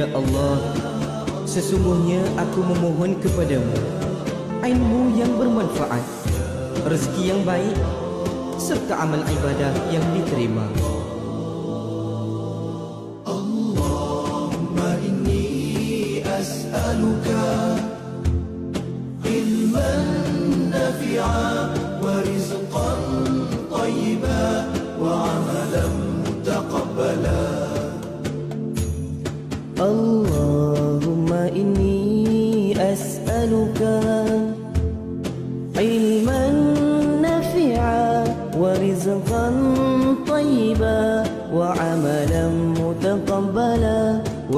Ya Allah, sesungguhnya aku memohon kepadamu ilmu yang bermanfaat, rezeki yang baik serta amal ibadah yang diterima. Allahumma inni as'aluka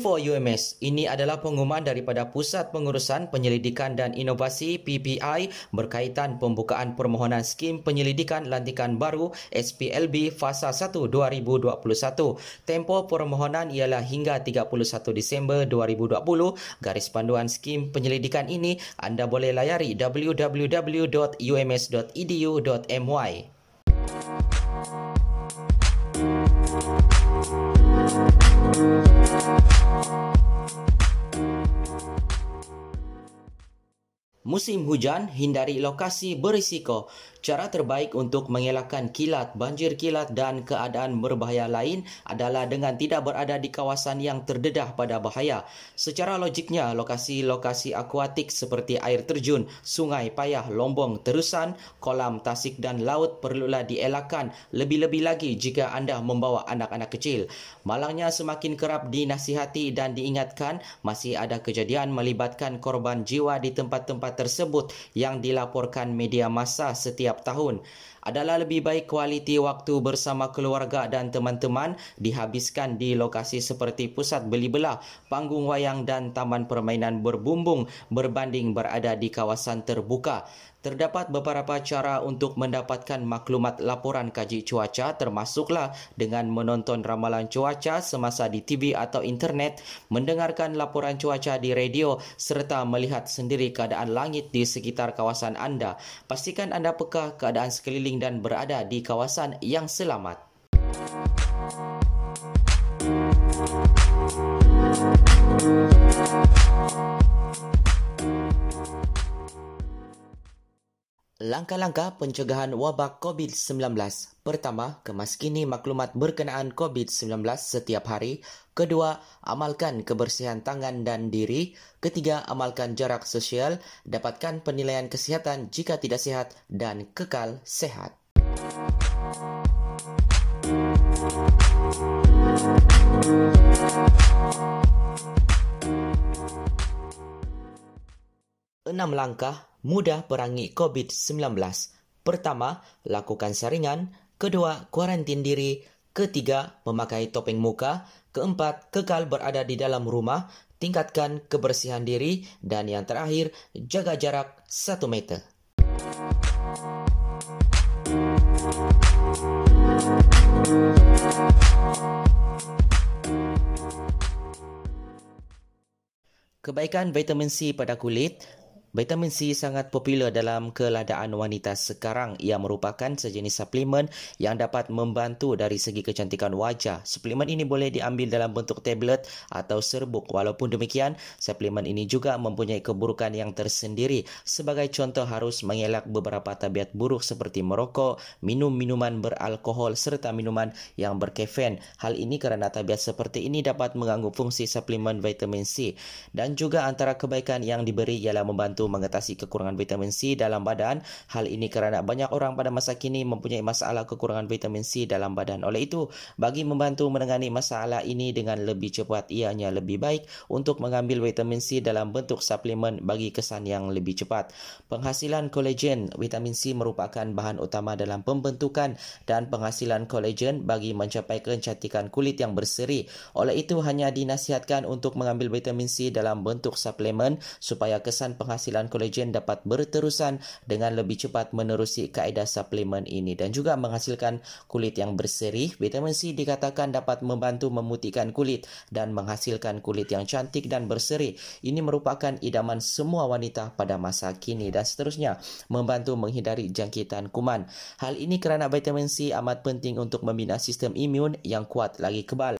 Info UMS, ini adalah pengumuman daripada Pusat Pengurusan Penyelidikan dan Inovasi PPI berkaitan pembukaan permohonan skim penyelidikan lantikan baru SPLB Fasa 1 2021. Tempoh permohonan ialah hingga 31 Disember 2020. Garis panduan skim penyelidikan ini anda boleh layari www.ums.edu.my. Musim hujan, hindari lokasi berisiko. Cara terbaik untuk mengelakkan kilat, banjir kilat dan keadaan berbahaya lain adalah dengan tidak berada di kawasan yang terdedah pada bahaya. Secara logiknya, lokasi-lokasi akuatik seperti air terjun, sungai payah, lombong terusan, kolam tasik dan laut perlulah dielakkan lebih-lebih lagi jika anda membawa anak-anak kecil. Malangnya semakin kerap dinasihati dan diingatkan masih ada kejadian melibatkan korban jiwa di tempat-tempat tersebut yang dilaporkan media massa setiap tahun adalah lebih baik kualiti waktu bersama keluarga dan teman-teman dihabiskan di lokasi seperti pusat beli belah, panggung wayang dan taman permainan berbumbung berbanding berada di kawasan terbuka. Terdapat beberapa cara untuk mendapatkan maklumat laporan kaji cuaca termasuklah dengan menonton ramalan cuaca semasa di TV atau internet, mendengarkan laporan cuaca di radio serta melihat sendiri keadaan langit di sekitar kawasan anda. Pastikan anda peka keadaan sekeliling dan berada di kawasan yang selamat. Langkah-langkah pencegahan wabak COVID-19 Pertama, kemaskini maklumat berkenaan COVID-19 setiap hari. Kedua, amalkan kebersihan tangan dan diri. Ketiga, amalkan jarak sosial. Dapatkan penilaian kesihatan jika tidak sihat dan kekal sehat. Enam langkah mudah perangi COVID-19. Pertama, lakukan saringan. Kedua, kuarantin diri. Ketiga, memakai topeng muka. Keempat, kekal berada di dalam rumah. Tingkatkan kebersihan diri. Dan yang terakhir, jaga jarak 1 meter. Kebaikan vitamin C pada kulit Vitamin C sangat popular dalam keladaan wanita sekarang. Ia merupakan sejenis suplemen yang dapat membantu dari segi kecantikan wajah. Suplemen ini boleh diambil dalam bentuk tablet atau serbuk. Walaupun demikian, suplemen ini juga mempunyai keburukan yang tersendiri. Sebagai contoh harus mengelak beberapa tabiat buruk seperti merokok, minum minuman beralkohol serta minuman yang berkafein. Hal ini kerana tabiat seperti ini dapat mengganggu fungsi suplemen vitamin C. Dan juga antara kebaikan yang diberi ialah membantu membantu mengatasi kekurangan vitamin C dalam badan. Hal ini kerana banyak orang pada masa kini mempunyai masalah kekurangan vitamin C dalam badan. Oleh itu, bagi membantu menangani masalah ini dengan lebih cepat, ianya lebih baik untuk mengambil vitamin C dalam bentuk suplemen bagi kesan yang lebih cepat. Penghasilan kolagen, vitamin C merupakan bahan utama dalam pembentukan dan penghasilan kolagen bagi mencapai kecantikan kulit yang berseri. Oleh itu, hanya dinasihatkan untuk mengambil vitamin C dalam bentuk suplemen supaya kesan penghasilan penghasilan kolagen dapat berterusan dengan lebih cepat menerusi kaedah suplemen ini dan juga menghasilkan kulit yang berseri. Vitamin C dikatakan dapat membantu memutihkan kulit dan menghasilkan kulit yang cantik dan berseri. Ini merupakan idaman semua wanita pada masa kini dan seterusnya membantu menghindari jangkitan kuman. Hal ini kerana vitamin C amat penting untuk membina sistem imun yang kuat lagi kebal.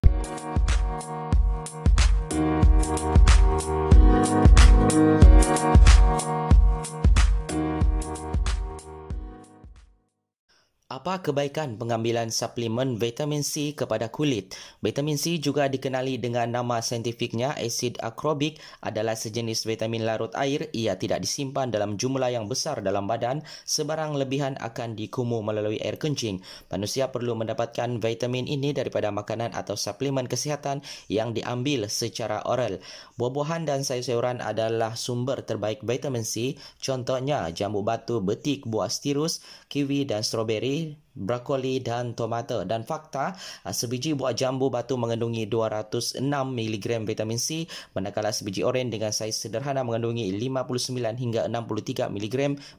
Apa kebaikan pengambilan suplemen vitamin C kepada kulit? Vitamin C juga dikenali dengan nama saintifiknya asid akrobik adalah sejenis vitamin larut air. Ia tidak disimpan dalam jumlah yang besar dalam badan. Sebarang lebihan akan dikumu melalui air kencing. Manusia perlu mendapatkan vitamin ini daripada makanan atau suplemen kesihatan yang diambil secara oral. Buah-buahan dan sayur-sayuran adalah sumber terbaik vitamin C. Contohnya jambu batu, betik, buah stirus, kiwi dan stroberi brokoli dan tomato dan fakta uh, sebiji buah jambu batu mengandungi 206 mg vitamin C manakala sebiji oren dengan saiz sederhana mengandungi 59 hingga 63 mg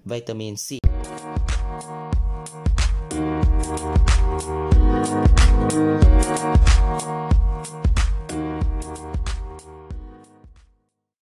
vitamin C Thank you.